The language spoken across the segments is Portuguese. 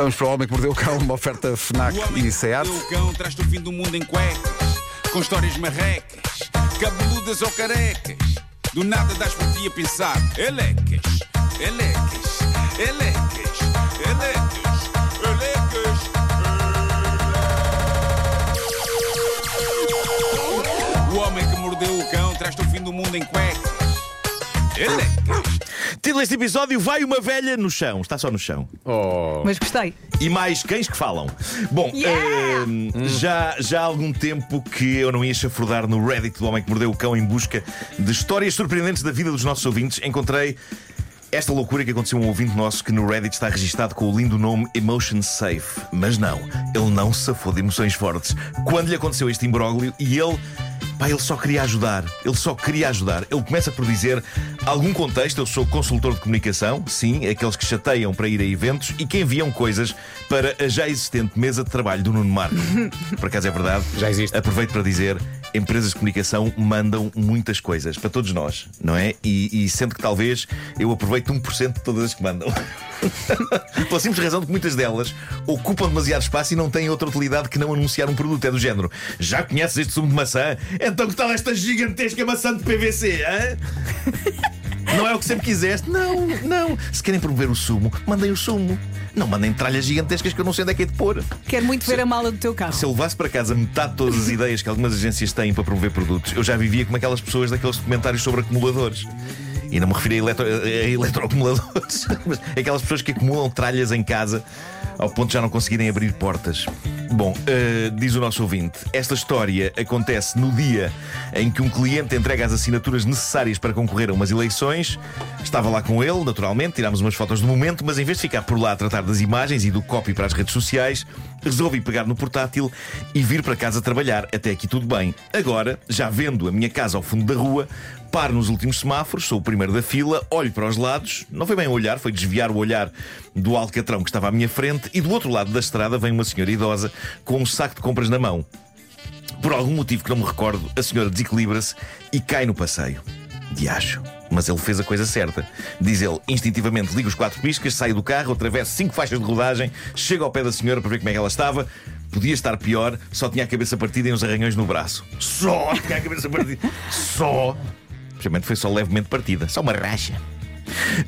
Vamos para o Homem que Mordeu o Cão, uma oferta FNAC O homem e SEAT. que mordeu o cão traz-te o fim do mundo em cuecas, com histórias marrecas, cabeludas ou carecas. Do nada das por ti a pensar, elecas, elecas, elecas, elecas, elecas. O homem que mordeu o cão traz-te o fim do mundo em cuecas. Título deste episódio: Vai uma velha no chão. Está só no chão. Mas gostei. E mais cães que falam. Bom, Yeah! ehm, já, já há algum tempo que eu não ia chafurdar no Reddit do Homem que Mordeu o Cão em busca de histórias surpreendentes da vida dos nossos ouvintes. Encontrei esta loucura que aconteceu a um ouvinte nosso que no Reddit está registado com o lindo nome Emotion Safe. Mas não, ele não safou de emoções fortes. Quando lhe aconteceu este imbróglio e ele. Pá, ele só queria ajudar. Ele só queria ajudar. Ele começa por dizer algum contexto. Eu sou consultor de comunicação, sim, aqueles que chateiam para ir a eventos e que enviam coisas para a já existente mesa de trabalho do Nuno Marco. Por acaso é verdade. Já existe. Aproveito para dizer: empresas de comunicação mandam muitas coisas para todos nós, não é? E, e sendo que talvez eu aproveito 1% de todas as que mandam. Pela simples razão de que muitas delas ocupam demasiado espaço e não têm outra utilidade que não anunciar um produto. É do género: já conheces este sumo de maçã? Então que tal esta gigantesca maçã de PVC? hã? Não é o que sempre quiseste? Não, não. Se querem promover o sumo, mandem o sumo. Não mandem tralhas gigantescas que eu não sei onde é que é de pôr. Quero muito ver a mala do teu carro. Se eu levasse para casa metade de todas as ideias que algumas agências têm para promover produtos, eu já vivia como aquelas pessoas daqueles documentários sobre acumuladores. E não me refiro a, eletro, a eletroacumuladores, mas aquelas pessoas que acumulam tralhas em casa ao ponto de já não conseguirem abrir portas. Bom, eh, diz o nosso ouvinte, esta história acontece no dia em que um cliente entrega as assinaturas necessárias para concorrer a umas eleições. Estava lá com ele, naturalmente, tirámos umas fotos do momento, mas em vez de ficar por lá a tratar das imagens e do copy para as redes sociais, resolvi pegar no portátil e vir para casa trabalhar. Até aqui tudo bem. Agora, já vendo a minha casa ao fundo da rua, paro nos últimos semáforos, sou o primeiro da fila, olho para os lados, não foi bem olhar, foi desviar o olhar do alcatrão que estava à minha frente, e do outro lado da estrada vem uma senhora idosa com um saco de compras na mão. Por algum motivo que não me recordo, a senhora desequilibra-se e cai no passeio. Diacho. Mas ele fez a coisa certa. Diz ele, instintivamente liga os quatro piscas, sai do carro, atravessa cinco faixas de rodagem, chega ao pé da senhora para ver como é que ela estava. Podia estar pior, só tinha a cabeça partida e uns arranhões no braço. Só tinha a cabeça partida. Só. Principalmente foi só levemente partida. Só uma racha.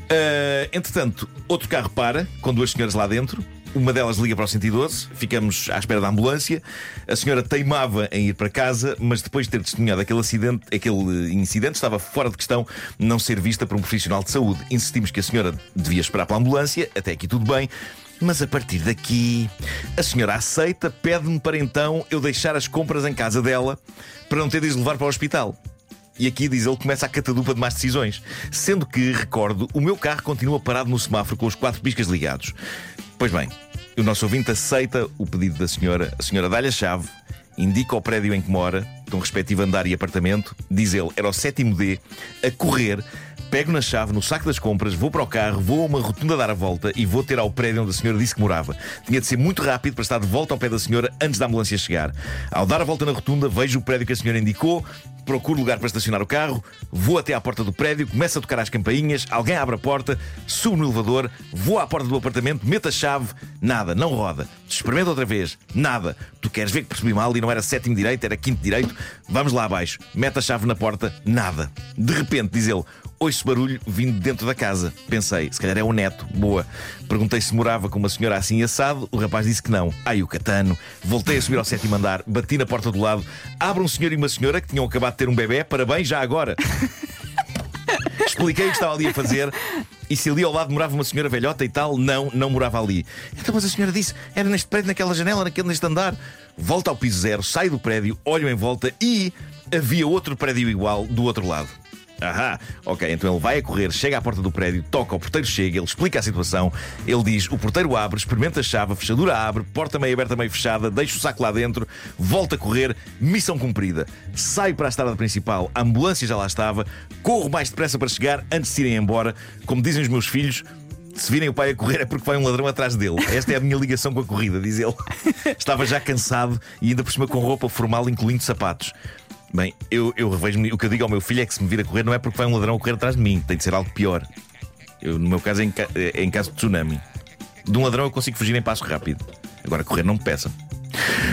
Ah, entretanto, outro carro para, com duas senhoras lá dentro. Uma delas liga para o 112, ficamos à espera da ambulância. A senhora teimava em ir para casa, mas depois de ter testemunhado aquele acidente, aquele incidente, estava fora de questão não ser vista por um profissional de saúde. Insistimos que a senhora devia esperar pela ambulância, até aqui tudo bem. Mas a partir daqui, a senhora aceita, pede-me para então eu deixar as compras em casa dela para não ter de as levar para o hospital. E aqui, diz ele, começa a catadupa de más decisões. Sendo que, recordo, o meu carro continua parado no semáforo com os quatro piscas ligados. Pois bem, o nosso ouvinte aceita o pedido da senhora. A senhora dá-lhe a chave, indica o prédio em que mora, com respectivo andar e apartamento. Diz ele, era o sétimo D, a correr. Pego na chave, no saco das compras, vou para o carro, vou a uma rotunda dar a volta e vou ter ao prédio onde a senhora disse que morava. Tinha de ser muito rápido para estar de volta ao pé da senhora antes da ambulância chegar. Ao dar a volta na rotunda, vejo o prédio que a senhora indicou, procuro lugar para estacionar o carro, vou até à porta do prédio, começo a tocar as campainhas, alguém abre a porta, subo no elevador, vou à porta do apartamento, meto a chave, nada, não roda. Experimento outra vez, nada. Tu queres ver que percebi mal e não era sétimo direito, era quinto direito? Vamos lá abaixo. Mete a chave na porta, nada. De repente, diz ele, ouço barulho vindo de dentro da casa. Pensei, se calhar é o neto, boa. Perguntei se morava com uma senhora assim assado, o rapaz disse que não. Ai, o catano. Voltei a subir ao sétimo andar, bati na porta do lado, abre um senhor e uma senhora que tinham acabado de ter um bebê, parabéns, já agora. Expliquei o que estava ali a fazer e se ali ao lado morava uma senhora velhota e tal, não, não morava ali. Então, mas a senhora disse, era neste prédio, naquela janela, naquele, neste andar. Volta ao piso zero, sai do prédio, olho em volta e havia outro prédio igual do outro lado. Ahá, ok, então ele vai a correr, chega à porta do prédio, toca, o porteiro chega, ele explica a situação, ele diz: o porteiro abre, experimenta a chave, a fechadura abre, porta meio aberta, meio fechada, deixa o saco lá dentro, volta a correr, missão cumprida. Saio para a estrada principal, a ambulância já lá estava, corro mais depressa para chegar antes de irem embora. Como dizem os meus filhos, se virem o pai a correr é porque vai um ladrão atrás dele. Esta é a minha ligação com a corrida, diz ele. Estava já cansado e ainda por cima com roupa formal, incluindo sapatos. Bem, eu, eu revejo-me. O que eu digo ao meu filho é que se me vir a correr não é porque vai um ladrão a correr atrás de mim, tem de ser algo pior. Eu, no meu caso é em, ca- é em caso de tsunami. De um ladrão eu consigo fugir em passo rápido. Agora correr não me peça.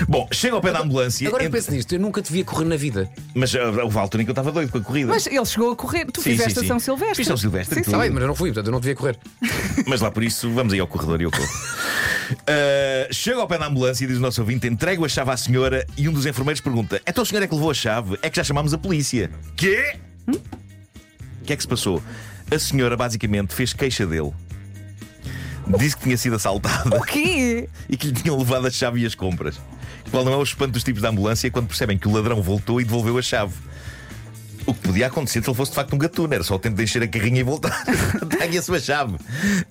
Bom, chego ao pé da ambulância. Agora que entre- penso nisto, eu nunca te via correr na vida. Mas uh, houve a altura em que eu estava doido com a corrida. Mas ele chegou a correr. Tu Sim, fizeste sim, a sim. São Silvestre. Fiz São Silvestre, Sim, tudo. sim. Está bem, mas eu não fui, portanto eu não devia correr. Mas lá por isso, vamos aí ao corredor e eu corro. Uh, chego ao pé da ambulância e diz o nosso ouvinte: entrego a chave à senhora e um dos enfermeiros pergunta: então o senhor é que levou a chave? É que já chamámos a polícia. Quê? O que é que se passou? A senhora basicamente fez queixa dele. Disse que tinha sido assaltada O quê? e que lhe tinham levado a chave e as compras. Qual não é o espanto dos tipos da ambulância quando percebem que o ladrão voltou e devolveu a chave? O que podia acontecer se ele fosse de facto um gatuno, era só o tempo de encher a carrinha e voltar. Tenha a sua chave.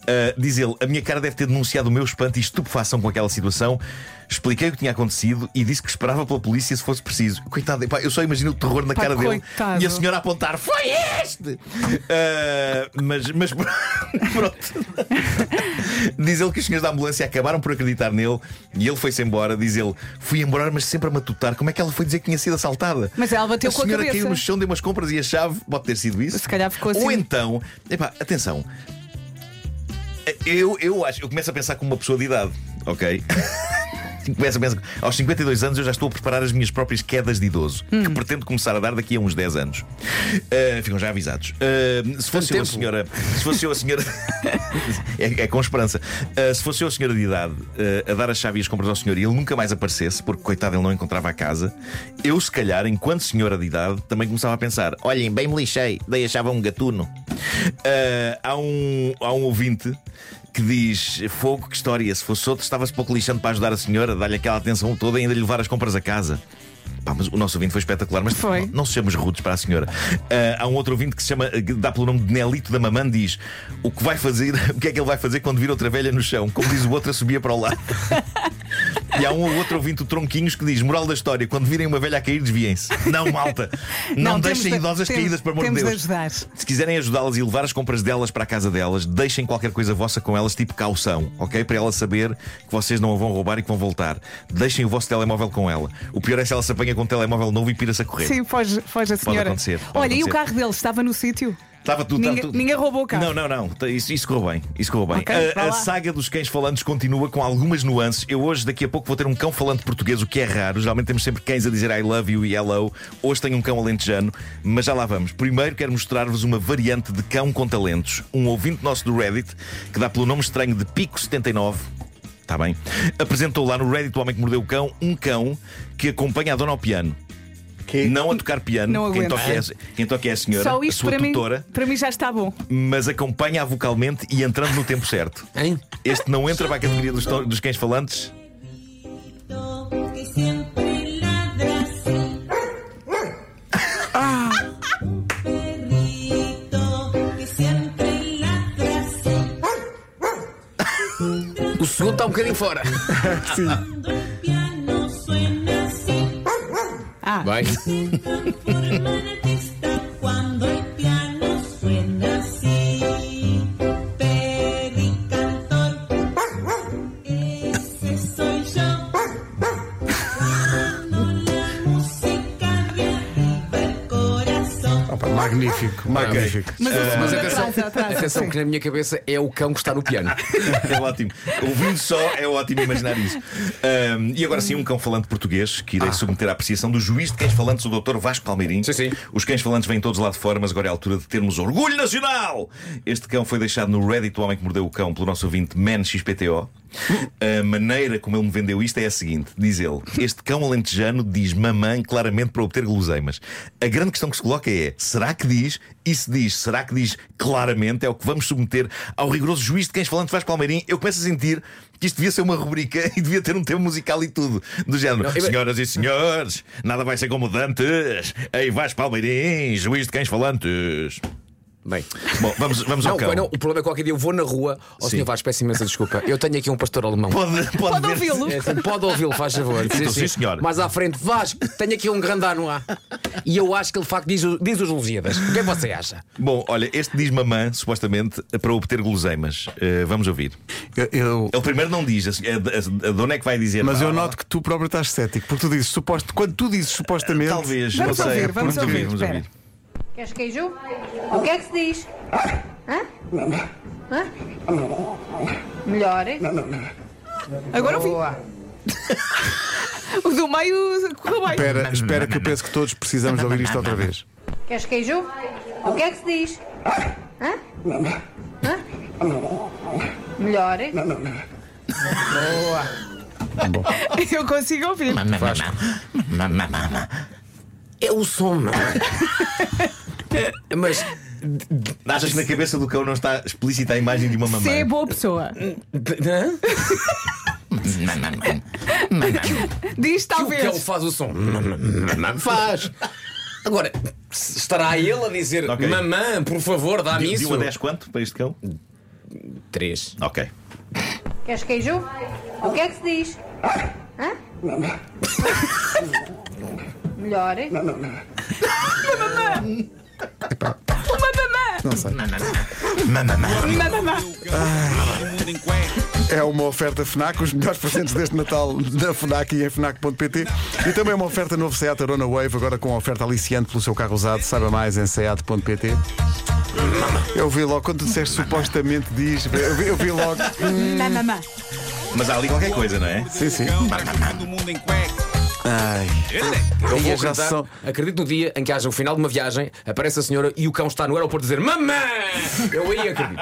Ah, diz ele: A minha cara deve ter denunciado o meu espanto e estupefação com aquela situação. Expliquei o que tinha acontecido e disse que esperava pela polícia se fosse preciso. Coitado, eu só imagino o terror na Pá, cara dele coitado. e a senhora a apontar: Foi este! Ah, mas, mas pronto. Diz ele que os senhores da ambulância acabaram por acreditar nele e ele foi-se embora. Diz ele: Fui embora, mas sempre a matutar. Como é que ela foi dizer que tinha sido assaltada? Mas ela bateu a com a senhora cabeça. caiu no chão, deu umas compras e a chave pode ter sido isso. Se calhar ficou Ou assim. então, epá, atenção. Eu, eu acho, eu começo a pensar como uma pessoa de idade, ok? Começo a pensar, aos 52 anos eu já estou a preparar as minhas próprias quedas de idoso, Hum. que pretendo começar a dar daqui a uns 10 anos. Ah, ficam já avisados. Ah, se fosse eu a senhora. Se fosse eu a senhora. é, é com esperança. Ah, se fosse eu a senhora de idade a dar a chave e as compras ao senhor e ele nunca mais aparecesse, porque coitado ele não encontrava a casa, eu, se calhar, enquanto senhora de idade, também começava a pensar: olhem, bem me lixei, dei a chave a um gatuno. Há, um, há um ouvinte que diz: Fogo, que história. Se fosse outro, estava-se pouco lixando para ajudar a senhora, dar-lhe aquela atenção toda e ainda lhe levar as compras a casa. Pá, mas o nosso ouvinte foi espetacular, mas Foi. não, não sejamos rudes para a senhora. Ah, há um outro ouvinte que se chama, que dá pelo nome de Nelito da Mamã, diz: O que vai fazer, o que é que ele vai fazer quando vir outra velha no chão? Como diz o outro, a subia para o lado. E há um ou outro ouvinte, Tronquinhos, que diz: Moral da história, quando virem uma velha a cair, desviem-se. Não, malta. Não, Não, deixem de- idosas temos- caídas, por amor de de Deus. ajudar. Se quiserem ajudá-las e levar as compras delas para a casa delas, deixem qualquer coisa vossa com elas, tipo caução, ok? Para ela saber que vocês não a vão roubar e que vão voltar. Deixem o vosso telemóvel com ela. O pior é se ela se apanha com um telemóvel novo e pira-se a correr. Sim, foge, foge a senhora. acontecer, pode Olha, e o acontecer. carro dele estava no sítio? Estava tudo, Ninguém- tudo- ninguém roubou o carro. Não, não, não. Isso, isso correu bem. Isso correu bem. Ok, a, a saga dos cães falantes continua com algumas nuances. Eu hoje, daqui a pouco, vou ter um cão falante português, o que é raro. Geralmente temos sempre cães a dizer I love you e hello. Hoje tenho um cão alentejano, mas já lá vamos. Primeiro quero mostrar-vos uma variante de cão com talentos. Um ouvinte nosso do Reddit, que dá pelo nome estranho de Pico79. Está bem? Apresentou lá no Reddit o Homem que Mordeu o Cão um cão que acompanha a dona ao piano. Não a tocar piano, Não quem toca, é, a- quem toca é a senhora, Só a isto sua para mim, tutora para mim já está bom. mas acompanha-a vocalmente e entrando no tempo certo. Hein? Este não entra para a categoria dos, dos cães falantes. así. O segundo está um bocadinho fora. Cuando Ah, Bem, magnífico, magnífico. mas atenção, atrás, atrás. atenção que na minha cabeça é o cão que está no piano. É ótimo. Ouvindo só, é ótimo imaginar isso. Ahm, e agora sim, um cão falante português que irei submeter à apreciação do juiz de cães falantes, o Dr. Vasco Palmeirim. Sim, sim. Os cães falantes vêm todos lá de fora, mas agora é a altura de termos orgulho nacional. Este cão foi deixado no Reddit, o homem que mordeu o cão, pelo nosso ouvinte ManXPTO. A maneira como ele me vendeu isto é a seguinte: diz ele, este cão alentejano diz mamãe claramente para obter guloseimas. A grande questão que se coloca é: será que diz? E se diz, será que diz claramente? É o que vamos submeter ao rigoroso juiz de cães falantes Vasco Palmeirim. Eu começo a sentir que isto devia ser uma rubrica e devia ter um tema musical e tudo. Do género: Não, eu- Senhoras e senhores, nada vai ser como dantes. Ei, Vasco Palmeirim, juiz de cães falantes. Bem, Bom, vamos, vamos ao não, cão. não, o problema é que qualquer dia eu vou na rua. Ó Sim. senhor Vasco, peço imensa desculpa. Eu tenho aqui um pastor alemão. Pode, pode, Pode ouvi-lo. É assim, pode ouvi-lo, faz favor. Então, assim, sim, senhor. Mais à frente, Vasco, tenho aqui um grande ano lá. E eu acho que ele de facto diz, diz os Lusíadas. O que é que você acha? Bom, olha, este diz mamã, supostamente, para obter guloseimas. Eh, vamos ouvir. Eu- eu- Ele primeiro não diz, a, a, a dona é que vai dizer. mas "Ah, eu noto que tu próprio estás cético, porque tu dizes suposto, quando tu dizes supostamente. Talvez, Vamos não sei. ouvir, vamos ouvir, vamos ouvir. Queres queijo? O que é que se diz? Hã? Hã? Melhor? Agora eu vi. Boa. O do meio correu bem. Espera, espera que eu penso que todos precisamos de ouvir isto outra vez. Queres queijo? O que é que se diz? Hã? Hã? Melhor? Eu consigo ouvir. É o som, não é? Mas. Achas que na cabeça do cão não está explícita a imagem de uma mamãe? Se é boa pessoa. Hã? Diz Que o cão talvez. faz o som. Faz. Agora, estará ele a dizer: Ok. Mamã, por favor, dá-me de isso? 1 a 10 quanto para este cão? Três. Ok. Queres queijo? O que é que se diz? Hã? Melhor? Não sei. É uma oferta FNAC, os melhores presentes deste Natal da FNAC e em FNAC.pt. E também uma oferta novo Seat Arona Wave, agora com oferta aliciante pelo seu carro usado. Saiba mais em seat.pt. Eu vi logo, quando tu disseste supostamente diz, eu vi, eu vi logo. Mamamá. Mas há ali qualquer coisa, não é? Sim, sim. Ai. Eu vou já são- acredito no dia em que haja o final de uma viagem, aparece a senhora e o cão está no aeroporto a dizer Mamã! Eu aí acredito.